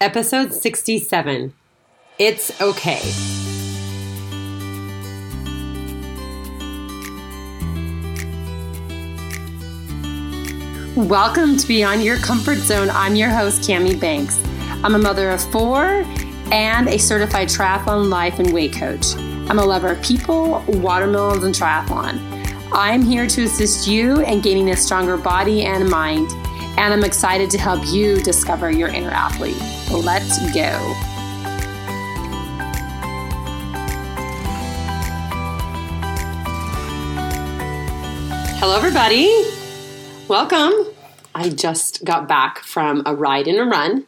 episode 67. It's okay. Welcome to Beyond Your Comfort Zone. I'm your host, Cami Banks. I'm a mother of four and a certified triathlon life and weight coach. I'm a lover of people, watermelons, and triathlon. I'm here to assist you in gaining a stronger body and mind, and I'm excited to help you discover your inner athlete. Let's go. Hello, everybody. Welcome. I just got back from a ride and a run.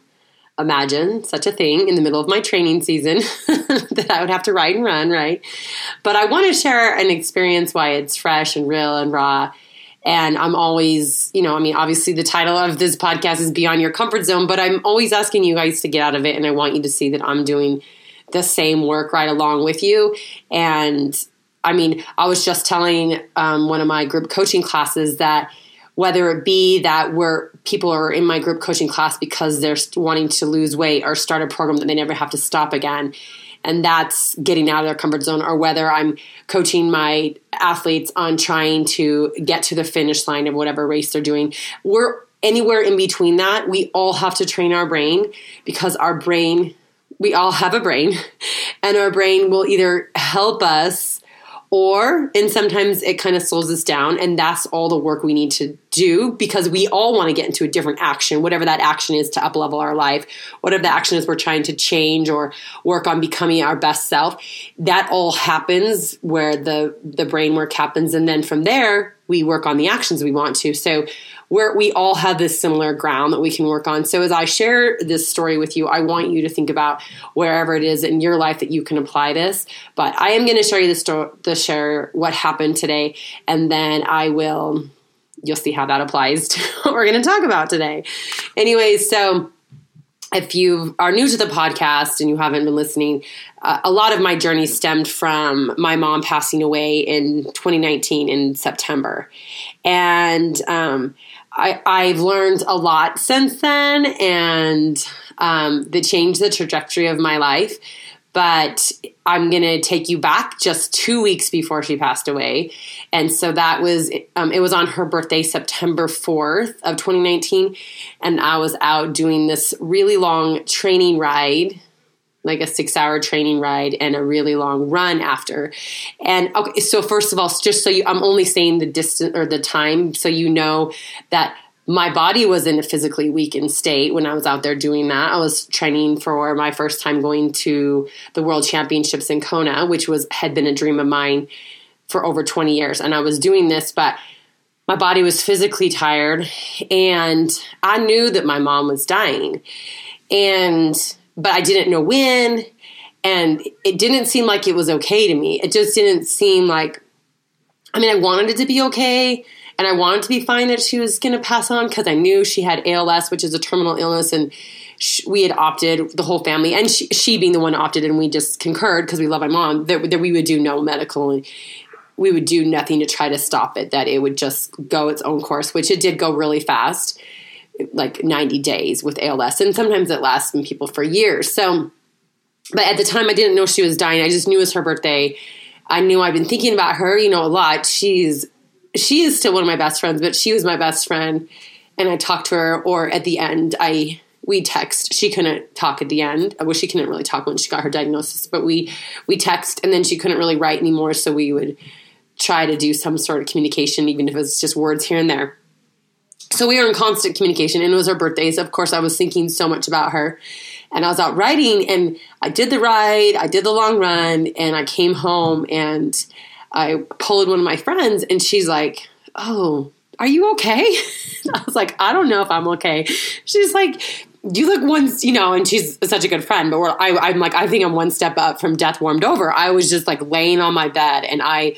Imagine such a thing in the middle of my training season that I would have to ride and run, right? But I want to share an experience why it's fresh and real and raw. And I'm always, you know, I mean, obviously the title of this podcast is Beyond Your Comfort Zone, but I'm always asking you guys to get out of it. And I want you to see that I'm doing the same work right along with you. And I mean, I was just telling um, one of my group coaching classes that whether it be that where people are in my group coaching class because they're wanting to lose weight or start a program that they never have to stop again and that's getting out of their comfort zone or whether i'm coaching my athletes on trying to get to the finish line of whatever race they're doing. We're anywhere in between that. We all have to train our brain because our brain we all have a brain and our brain will either help us or and sometimes it kind of slows us down and that's all the work we need to do because we all want to get into a different action whatever that action is to up level our life whatever the action is we're trying to change or work on becoming our best self. That all happens where the the brain work happens and then from there we work on the actions we want to. So where we all have this similar ground that we can work on. So as I share this story with you, I want you to think about wherever it is in your life that you can apply this. But I am going to show you the story, the share what happened today, and then I will. You'll see how that applies to what we're going to talk about today. Anyways, so if you are new to the podcast and you haven't been listening, uh, a lot of my journey stemmed from my mom passing away in 2019 in September. And um, I, I've learned a lot since then and um, that changed the trajectory of my life. But I'm going to take you back just two weeks before she passed away. And so that was, um, it was on her birthday, September 4th of 2019. And I was out doing this really long training ride like a six hour training ride and a really long run after. And okay, so first of all, just so you, I'm only saying the distance or the time so you know that my body was in a physically weakened state when I was out there doing that. I was training for my first time going to the World Championships in Kona, which was had been a dream of mine for over 20 years. And I was doing this, but my body was physically tired and I knew that my mom was dying. And but I didn't know when. And it didn't seem like it was okay to me. It just didn't seem like, I mean, I wanted it to be okay and I wanted to be fine that she was going to pass on because I knew she had ALS, which is a terminal illness, and we had opted, the whole family, and she, she being the one opted, and we just concurred because we love my mom that, that we would do no medical and we would do nothing to try to stop it, that it would just go its own course, which it did go really fast like 90 days with ALS. And sometimes it lasts in people for years. So, but at the time I didn't know she was dying. I just knew it was her birthday. I knew I've been thinking about her, you know, a lot. She's, she is still one of my best friends, but she was my best friend. And I talked to her, or at the end, I, we text. She couldn't talk at the end. Well, she couldn't really talk when she got her diagnosis, but we, we text and then she couldn't really write anymore. So we would try to do some sort of communication, even if it was just words here and there so we were in constant communication and it was her birthdays. of course i was thinking so much about her and i was out riding and i did the ride i did the long run and i came home and i pulled one of my friends and she's like oh are you okay i was like i don't know if i'm okay she's like you look one, you know, and she's such a good friend, but I, I'm like, I think I'm one step up from death warmed over. I was just like laying on my bed and I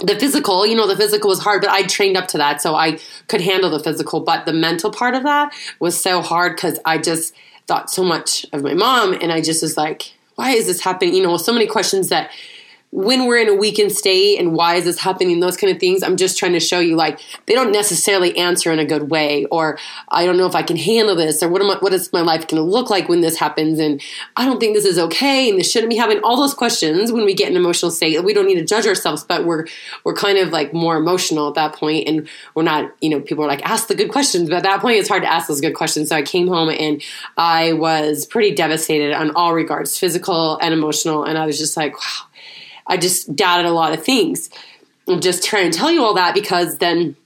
the physical, you know, the physical was hard, but I trained up to that. So I could handle the physical. But the mental part of that was so hard because I just thought so much of my mom. And I just was like, why is this happening? You know, so many questions that when we're in a weakened state and why is this happening, those kind of things, I'm just trying to show you like they don't necessarily answer in a good way, or I don't know if I can handle this, or what am I, what is my life going to look like when this happens, and I don't think this is okay, and this shouldn't be happening. All those questions when we get in an emotional state, we don't need to judge ourselves, but we're we're kind of like more emotional at that point, and we're not, you know, people are like ask the good questions, but at that point it's hard to ask those good questions. So I came home and I was pretty devastated on all regards, physical and emotional, and I was just like, wow I just doubted a lot of things. I'm just trying to tell you all that because then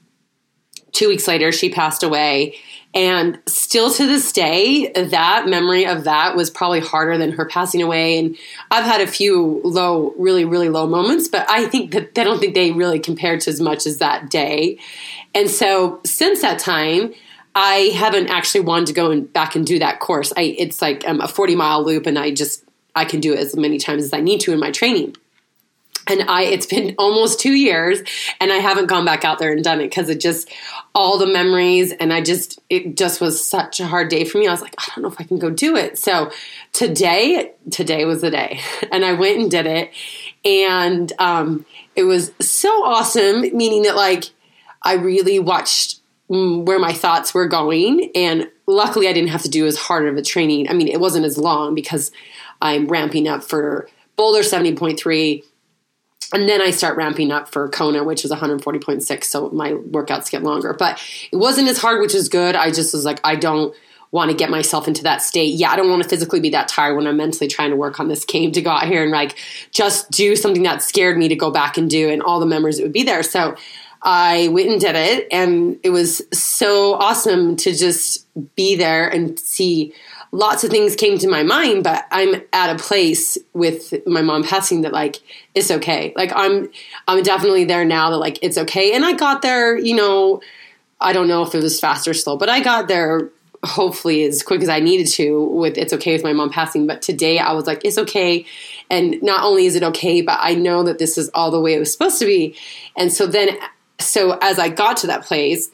two weeks later she passed away. And still to this day, that memory of that was probably harder than her passing away. And I've had a few low, really, really low moments, but I think that I don't think they really compared to as much as that day. And so since that time, I haven't actually wanted to go back and do that course. I, it's like um, a 40 mile loop, and I just I can do it as many times as I need to in my training and I it's been almost 2 years and I haven't gone back out there and done it cuz it just all the memories and I just it just was such a hard day for me. I was like, I don't know if I can go do it. So today today was the day and I went and did it and um it was so awesome meaning that like I really watched mm, where my thoughts were going and luckily I didn't have to do as hard of a training. I mean, it wasn't as long because I'm ramping up for Boulder 70.3 and then I start ramping up for Kona, which is 140.6. So my workouts get longer. But it wasn't as hard, which is good. I just was like, I don't want to get myself into that state. Yeah, I don't want to physically be that tired when I'm mentally trying to work on this game to go out here and like just do something that scared me to go back and do and all the memories that would be there. So I went and did it and it was so awesome to just be there and see lots of things came to my mind, but I'm at a place with my mom passing that like it's okay. Like I'm I'm definitely there now that like it's okay. And I got there, you know, I don't know if it was fast or slow, but I got there hopefully as quick as I needed to with it's okay with my mom passing. But today I was like, it's okay. And not only is it okay, but I know that this is all the way it was supposed to be. And so then so as I got to that place,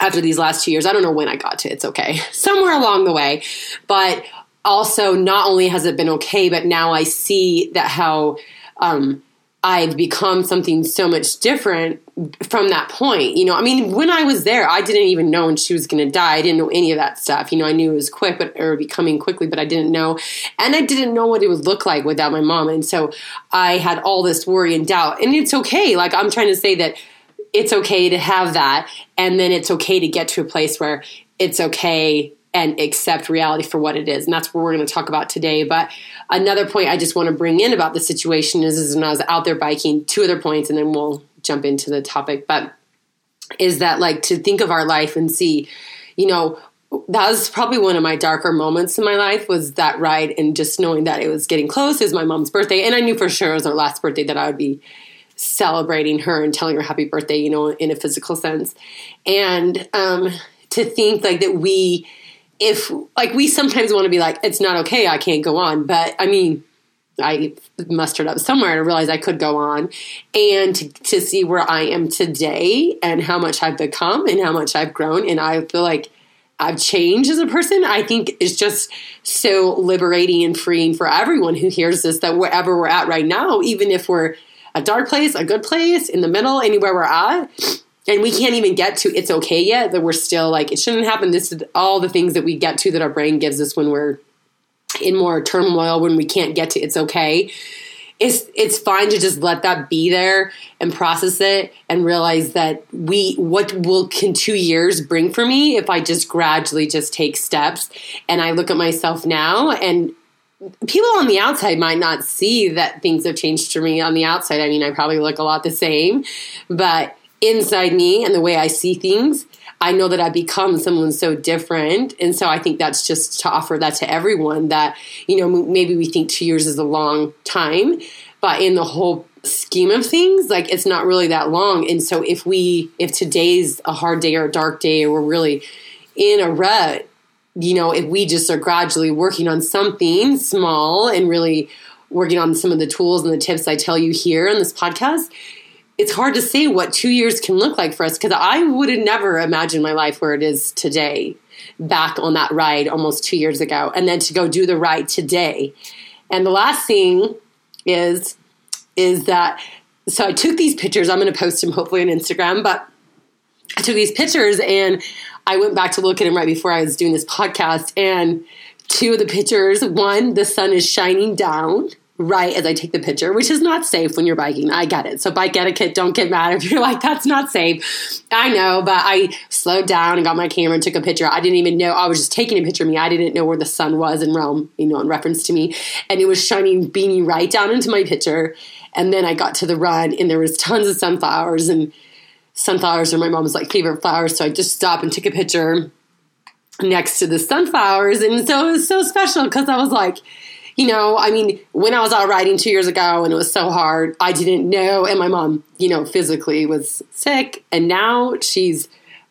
after these last two years. I don't know when I got to it's okay, somewhere along the way. But also, not only has it been okay, but now I see that how um, I've become something so much different from that point. You know, I mean, when I was there, I didn't even know when she was going to die. I didn't know any of that stuff. You know, I knew it was quick, but or becoming quickly, but I didn't know, and I didn't know what it would look like without my mom. And so I had all this worry and doubt. And it's okay. Like I'm trying to say that it's okay to have that and then it's okay to get to a place where it's okay and accept reality for what it is and that's what we're going to talk about today. But another point i just want to bring in about the situation is, is when i was out there biking two other points and then we'll jump into the topic but is that like to think of our life and see you know that was probably one of my darker moments in my life was that ride and just knowing that it was getting close is my mom's birthday and i knew for sure it was our last birthday that i would be celebrating her and telling her happy birthday, you know, in a physical sense. And um, to think like that we, if like we sometimes want to be like, it's not okay, I can't go on. But I mean, I mustered up somewhere to realize I could go on and to, to see where I am today and how much I've become and how much I've grown. And I feel like I've changed as a person. I think it's just so liberating and freeing for everyone who hears this that wherever we're at right now, even if we're a dark place, a good place, in the middle, anywhere we're at. And we can't even get to it's okay yet, that we're still like, it shouldn't happen. This is all the things that we get to that our brain gives us when we're in more turmoil, when we can't get to it's okay. It's it's fine to just let that be there and process it and realize that we what will can two years bring for me if I just gradually just take steps and I look at myself now and people on the outside might not see that things have changed for me on the outside. I mean, I probably look a lot the same, but inside me and the way I see things, I know that I've become someone so different. And so I think that's just to offer that to everyone that, you know, maybe we think two years is a long time, but in the whole scheme of things, like it's not really that long. And so if we, if today's a hard day or a dark day, or we're really in a rut, you know, if we just are gradually working on something small and really working on some of the tools and the tips I tell you here on this podcast, it's hard to say what two years can look like for us because I would have never imagined my life where it is today, back on that ride almost two years ago, and then to go do the ride today. And the last thing is is that so I took these pictures. I'm going to post them hopefully on Instagram, but I took these pictures and I went back to look at him right before I was doing this podcast. And two of the pictures, one, the sun is shining down right as I take the picture, which is not safe when you're biking. I get it. So bike etiquette, don't get mad if you're like, that's not safe. I know, but I slowed down and got my camera and took a picture. I didn't even know, I was just taking a picture of me. I didn't know where the sun was in Rome, you know, in reference to me. And it was shining, beaming right down into my picture. And then I got to the run and there was tons of sunflowers and sunflowers are my mom's like favorite flowers. So I just stopped and took a picture next to the sunflowers. And so it was so special because I was like, you know, I mean, when I was out riding two years ago and it was so hard, I didn't know. And my mom, you know, physically was sick. And now she's,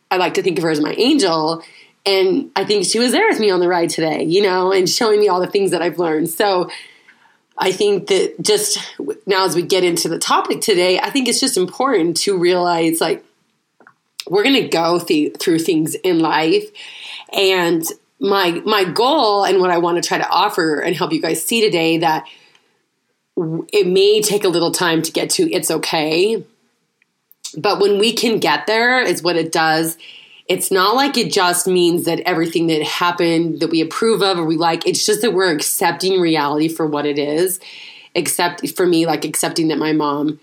I like to think of her as my angel. And I think she was there with me on the ride today, you know, and showing me all the things that I've learned. So I think that just now as we get into the topic today, I think it's just important to realize like, we're going to go th- through things in life and my my goal and what I want to try to offer and help you guys see today that it may take a little time to get to it's okay. But when we can get there is what it does. It's not like it just means that everything that happened that we approve of or we like, it's just that we're accepting reality for what it is. Except for me, like accepting that my mom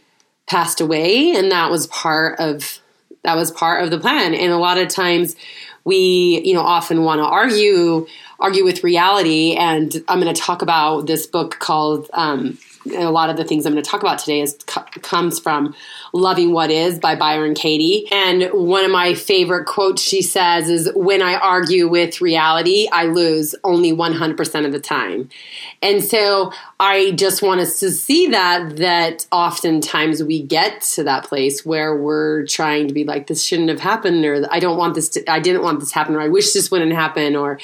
passed away and that was part of that was part of the plan. And a lot of times we, you know, often want to argue argue with reality. And I'm going to talk about this book called. Um, a lot of the things I'm going to talk about today is comes from "Loving What Is" by Byron Katie. And one of my favorite quotes she says is, "When I argue with reality, I lose only 100% of the time." And so I just want us to see that that oftentimes we get to that place where we're trying to be like, "This shouldn't have happened," or "I don't want this. To, I didn't want this to happen," or "I wish this wouldn't happen," or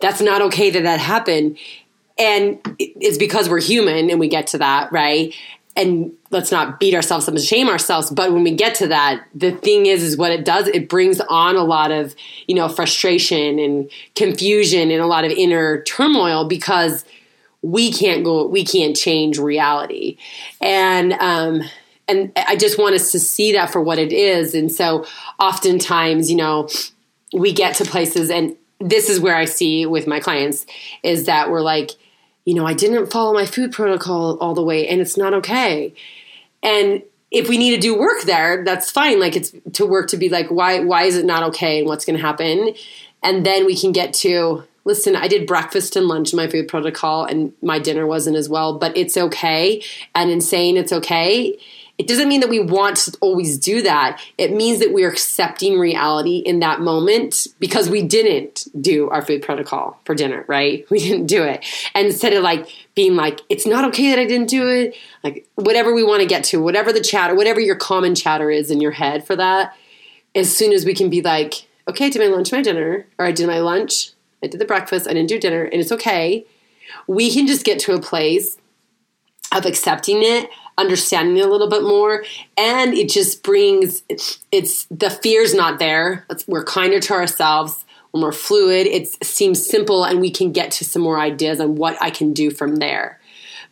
"That's not okay that that happened." And it's because we're human and we get to that, right? And let's not beat ourselves up and shame ourselves. But when we get to that, the thing is, is what it does, it brings on a lot of, you know, frustration and confusion and a lot of inner turmoil because we can't go, we can't change reality. And, um, and I just want us to see that for what it is. And so oftentimes, you know, we get to places and this is where I see with my clients is that we're like, you know, I didn't follow my food protocol all the way and it's not okay. And if we need to do work there, that's fine. Like it's to work to be like, why why is it not okay and what's gonna happen? And then we can get to listen, I did breakfast and lunch in my food protocol and my dinner wasn't as well, but it's okay. And in saying it's okay, it doesn't mean that we want to always do that. It means that we're accepting reality in that moment because we didn't do our food protocol for dinner, right? We didn't do it. And instead of like being like, it's not okay that I didn't do it, like whatever we want to get to, whatever the chatter, whatever your common chatter is in your head for that, as soon as we can be like, okay, I did my lunch, my dinner, or I did my lunch, I did the breakfast, I didn't do dinner, and it's okay. We can just get to a place of accepting it understanding it a little bit more. And it just brings it's, the fear's not there. We're kinder to ourselves we're more fluid. It seems simple and we can get to some more ideas on what i can do from there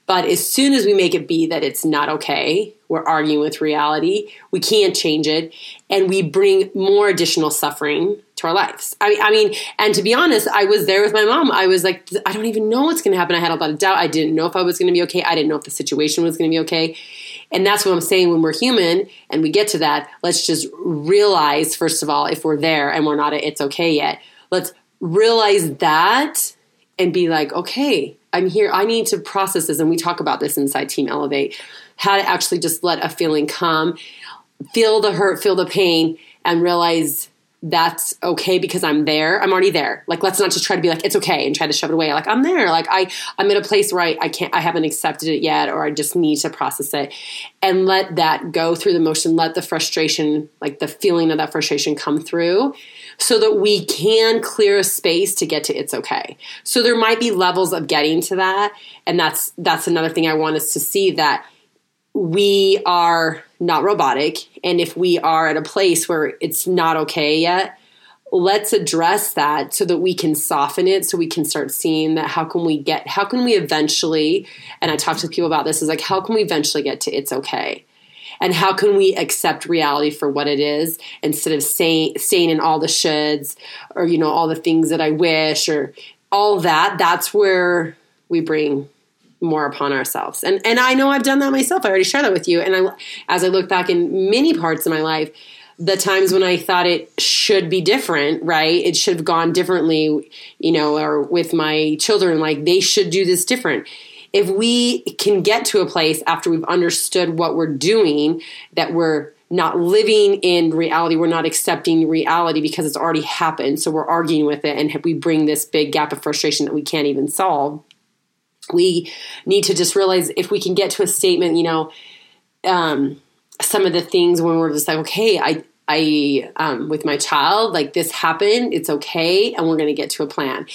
but as soon as we make it be that it's not okay we're arguing with reality we can't change it and we bring more additional suffering to our lives. I mean, I mean, and to be honest, I was there with my mom. I was like, I don't even know what's going to happen. I had a lot of doubt. I didn't know if I was going to be okay. I didn't know if the situation was going to be okay. And that's what I'm saying when we're human and we get to that, let's just realize, first of all, if we're there and we're not, it's okay yet, let's realize that and be like, okay, I'm here. I need to process this. And we talk about this inside Team Elevate how to actually just let a feeling come, feel the hurt, feel the pain, and realize that's okay because I'm there. I'm already there. Like, let's not just try to be like, it's okay and try to shove it away. Like, I'm there. Like, I, I'm in a place where I, I can't, I haven't accepted it yet, or I just need to process it and let that go through the motion. Let the frustration, like the feeling of that frustration come through so that we can clear a space to get to it's okay. So there might be levels of getting to that. And that's, that's another thing I want us to see that we are not robotic. And if we are at a place where it's not okay yet, let's address that so that we can soften it so we can start seeing that how can we get how can we eventually and i talk to people about this is like how can we eventually get to it's okay and how can we accept reality for what it is instead of saying staying in all the shoulds or you know all the things that i wish or all that that's where we bring more upon ourselves and and i know i've done that myself i already shared that with you and i as i look back in many parts of my life the times when I thought it should be different, right? It should have gone differently, you know, or with my children, like they should do this different. If we can get to a place after we've understood what we're doing, that we're not living in reality, we're not accepting reality because it's already happened. So we're arguing with it and we bring this big gap of frustration that we can't even solve. We need to just realize if we can get to a statement, you know, um, some of the things when we're just like, okay, I, I, um, with my child, like this happened, it's okay, and we're going to get to a plan.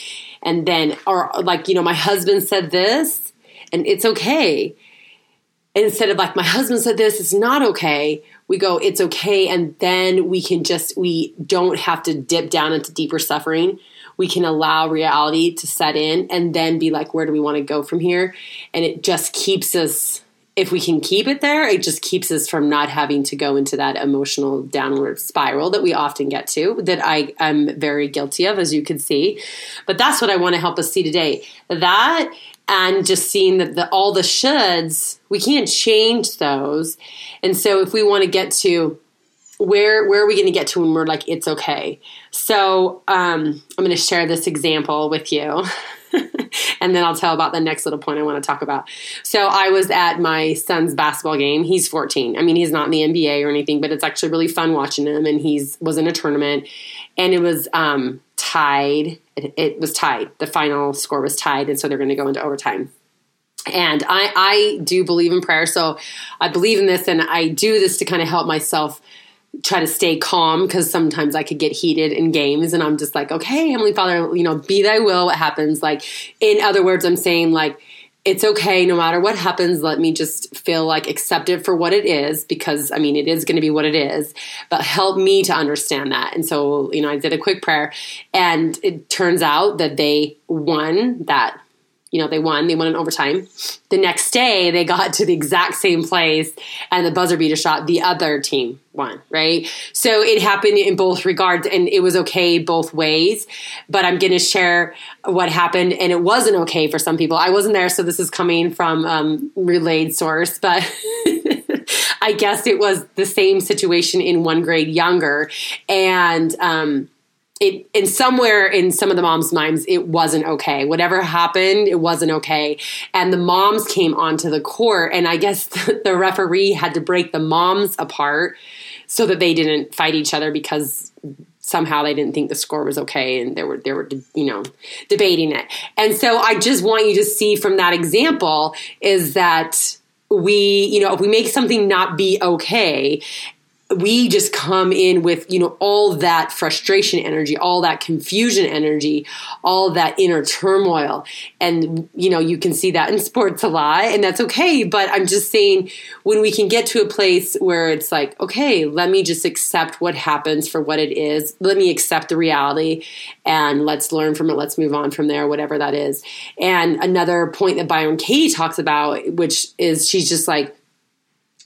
And then, or like, you know, my husband said this, and it's okay. Instead of like, my husband said this, it's not okay, we go, it's okay. And then we can just, we don't have to dip down into deeper suffering. We can allow reality to set in and then be like, where do we want to go from here? And it just keeps us if we can keep it there, it just keeps us from not having to go into that emotional downward spiral that we often get to, that I am very guilty of, as you can see. But that's what I want to help us see today. That and just seeing that the, all the shoulds, we can't change those. And so if we want to get to where where are we going to get to when we're like it's okay so um, i'm going to share this example with you and then I'll tell about the next little point I want to talk about. So I was at my son's basketball game. He's 14. I mean, he's not in the NBA or anything, but it's actually really fun watching him. And he's was in a tournament, and it was um, tied. It, it was tied. The final score was tied, and so they're going to go into overtime and I, I do believe in prayer so i believe in this and i do this to kind of help myself try to stay calm because sometimes I could get heated in games and I'm just like, okay, Heavenly Father, you know, be thy will, what happens. Like, in other words, I'm saying, like, it's okay no matter what happens. Let me just feel like accepted for what it is because I mean, it is going to be what it is, but help me to understand that. And so, you know, I did a quick prayer and it turns out that they won that you know, they won. They won in overtime. The next day, they got to the exact same place, and the buzzer beater shot. The other team won, right? So it happened in both regards, and it was okay both ways. But I'm going to share what happened, and it wasn't okay for some people. I wasn't there, so this is coming from um, relayed source, but. I guess it was the same situation in one grade younger, and um, it in somewhere in some of the moms' minds it wasn't okay. Whatever happened, it wasn't okay. And the moms came onto the court, and I guess the referee had to break the moms apart so that they didn't fight each other because somehow they didn't think the score was okay and they were they were you know debating it. And so I just want you to see from that example is that we you know if we make something not be okay we just come in with you know all that frustration energy all that confusion energy all that inner turmoil. And you know you can see that in sports a lot and that's okay. But i'm just saying when we can get to a place where it's like okay let me just accept what happens for what it is. Let me accept the reality and let's learn from it. Let's move on from there whatever that is. And another point that byron katie talks about which is she's just like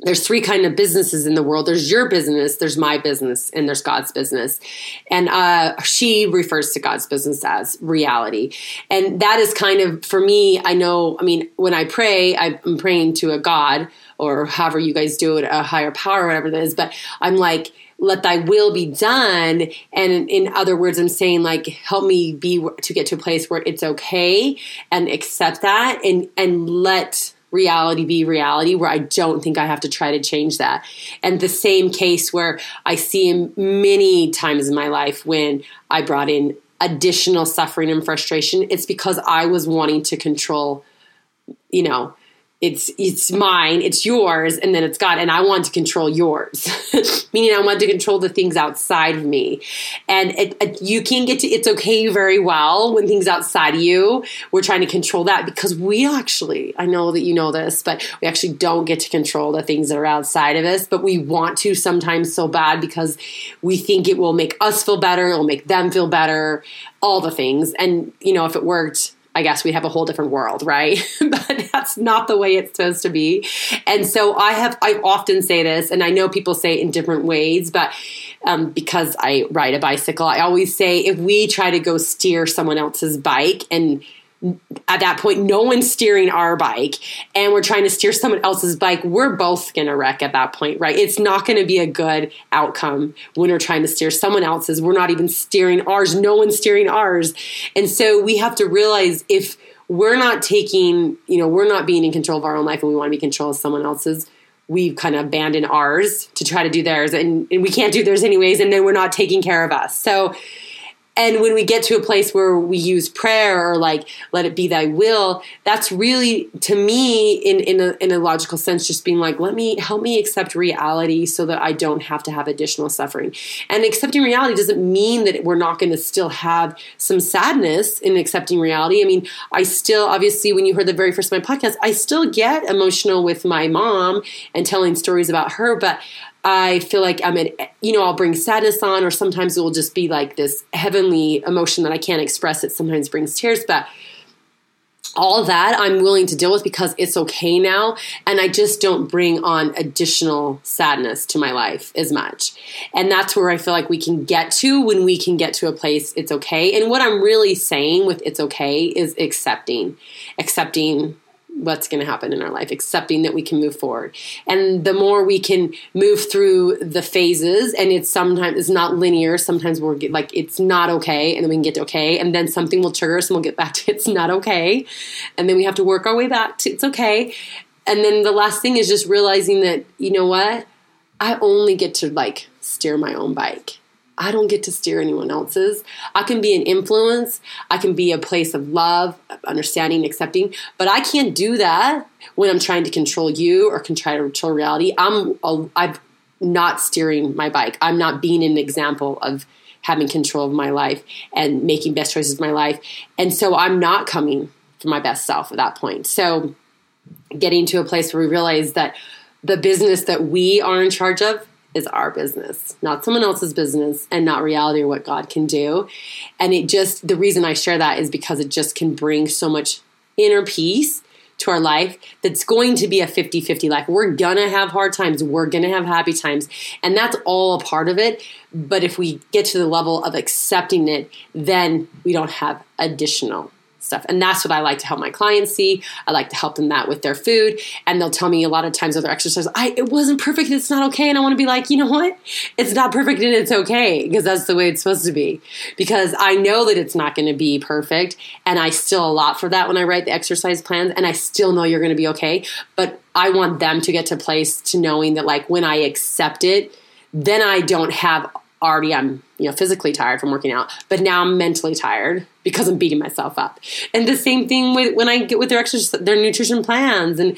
there's three kind of businesses in the world. There's your business there's my business and there's god's business. And uh, she refers to god's business as reality. And that is kind of for me i know i mean when i pray i'm praying to a god or however you guys do it a higher power whatever it is but i'm like let thy will be done. And in other words i'm saying like help me be to get to a place where it's okay and accept that and and let reality be reality where I don't think I have to try to change that. And the same case where I see many times in my life when I brought in additional suffering and frustration, it's because I was wanting to control, you know, it's it's mine, it's yours, and then it's God, and I want to control yours. Meaning, I want to control the things outside of me, and it, it, you can get to. It's okay very well when things outside of you. We're trying to control that because we actually, I know that you know this, but we actually don't get to control the things that are outside of us, but we want to sometimes so bad because we think it will make us feel better, it will make them feel better, all the things, and you know, if it worked I guess we'd have a whole different world, right? but that's not the way it's supposed to be. And so I have, I often say this, and I know people say it in different ways, but um, because I ride a bicycle, I always say if we try to go steer someone else's bike and at that point, no one's steering our bike and we're trying to steer someone else's bike, we're both going to wreck at that point, right? It's not going to be a good outcome when we're trying to steer someone else's. We're not even steering ours. No one's steering ours. And so we have to realize if we're not taking, you know, we're not being in control of our own life and we want to be in control of someone else's, we kind of abandon ours to try to do theirs and, and we can't do theirs anyways. And then we're not taking care of us. So, and when we get to a place where we use prayer or like, let it be thy will, that's really, to me, in, in, a, in a logical sense, just being like, let me, help me accept reality so that I don't have to have additional suffering. And accepting reality doesn't mean that we're not going to still have some sadness in accepting reality. I mean, I still, obviously, when you heard the very first of my podcast, I still get emotional with my mom and telling stories about her, but I feel like I'm at, you know, I'll bring sadness on, or sometimes it will just be like this heavenly emotion that I can't express. It sometimes brings tears, but all that I'm willing to deal with because it's okay now. And I just don't bring on additional sadness to my life as much. And that's where I feel like we can get to when we can get to a place it's okay. And what I'm really saying with it's okay is accepting, accepting what's going to happen in our life, accepting that we can move forward. And the more we can move through the phases, and it's sometimes it's not linear. Sometimes we're get, like it's not okay, and then we can get to okay, and then something will trigger us, and we'll get back to it's not okay, and then we have to work our way back to it's okay. And then the last thing is just realizing that you know what, I only get to like steer my own bike I don't get to steer anyone else's. I can be an influence. I can be a place of love, understanding, accepting, but I can't do that when I'm trying to control you or can try to control reality. I'm a, I'm not steering my bike. I'm not being an example of having control of my life and making best choices of my life. And so I'm not coming from my best self at that point. So getting to a place where we realize that the business that we are in charge of is our business, not someone else's business, and not reality or what God can do. And it just, the reason I share that is because it just can bring so much inner peace to our life that's going to be a 50 50 life. We're gonna have hard times, we're gonna have happy times, and that's all a part of it. But if we get to the level of accepting it, then we don't have additional stuff. And that's what I like to help my clients see. I like to help them that with their food. And they'll tell me a lot of times with their exercise, I it wasn't perfect, it's not okay. And I want to be like, you know what? It's not perfect and it's okay because that's the way it's supposed to be. Because I know that it's not going to be perfect. And I still a lot for that when I write the exercise plans. And I still know you're going to be okay. But I want them to get to place to knowing that like when I accept it, then I don't have already I'm you know physically tired from working out, but now I'm mentally tired because I'm beating myself up. And the same thing with when I get with their exercise, their nutrition plans, and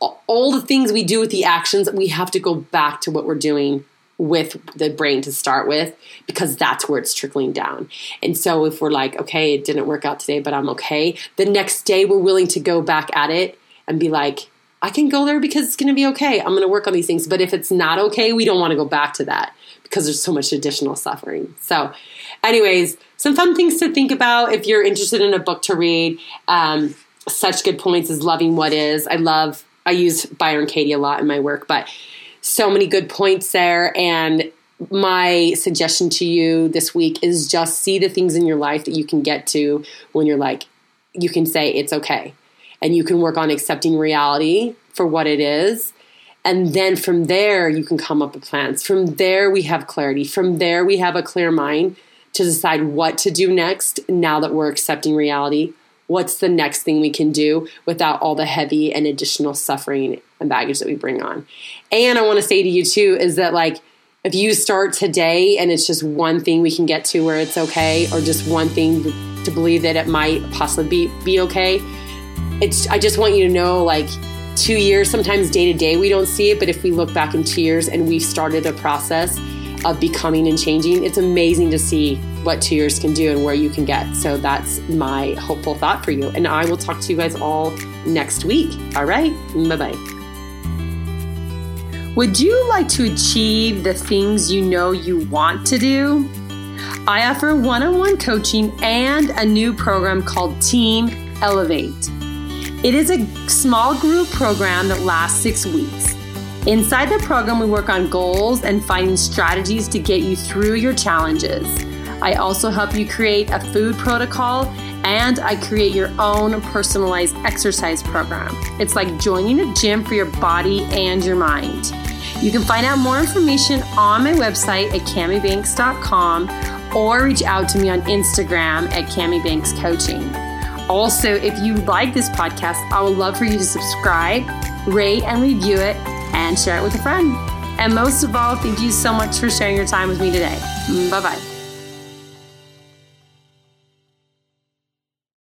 all the things we do with the actions. We have to go back to what we're doing with the brain to start with because that's where it's trickling down. And so if we're like, okay, it didn't work out today, but I'm okay, the next day we're willing to go back at it and be like, I can go there because it's going to be okay. I'm going to work on these things. But if it's not okay, we don't want to go back to that because there's so much additional suffering. So, anyways, some fun things to think about if you're interested in a book to read. Um, such good points as loving what is. I love. I use Byron Katie a lot in my work, but so many good points there. And my suggestion to you this week is just see the things in your life that you can get to when you're like, you can say it's okay. And you can work on accepting reality for what it is and then from there, you can come up with plans. From there, we have clarity. From there, we have a clear mind to decide what to do next now that we're accepting reality. What's the next thing we can do without all the heavy and additional suffering and baggage that we bring on? And I want to say to you, too, is that like, if you start today and it's just one thing we can get to where it's okay, or just one thing to believe that it might possibly be, be okay, it's, I just want you to know, like, two years, sometimes day to day, we don't see it, but if we look back in two years and we've started a process of becoming and changing, it's amazing to see what two years can do and where you can get. So that's my hopeful thought for you. And I will talk to you guys all next week. All right. Bye bye. Would you like to achieve the things you know you want to do? I offer one on one coaching and a new program called Team Elevate. It is a small group program that lasts six weeks. Inside the program, we work on goals and finding strategies to get you through your challenges. I also help you create a food protocol and I create your own personalized exercise program. It's like joining a gym for your body and your mind. You can find out more information on my website at camibanks.com or reach out to me on Instagram at camibankscoaching. Coaching. Also, if you like this podcast, I would love for you to subscribe, rate, and review it, and share it with a friend. And most of all, thank you so much for sharing your time with me today. Bye bye.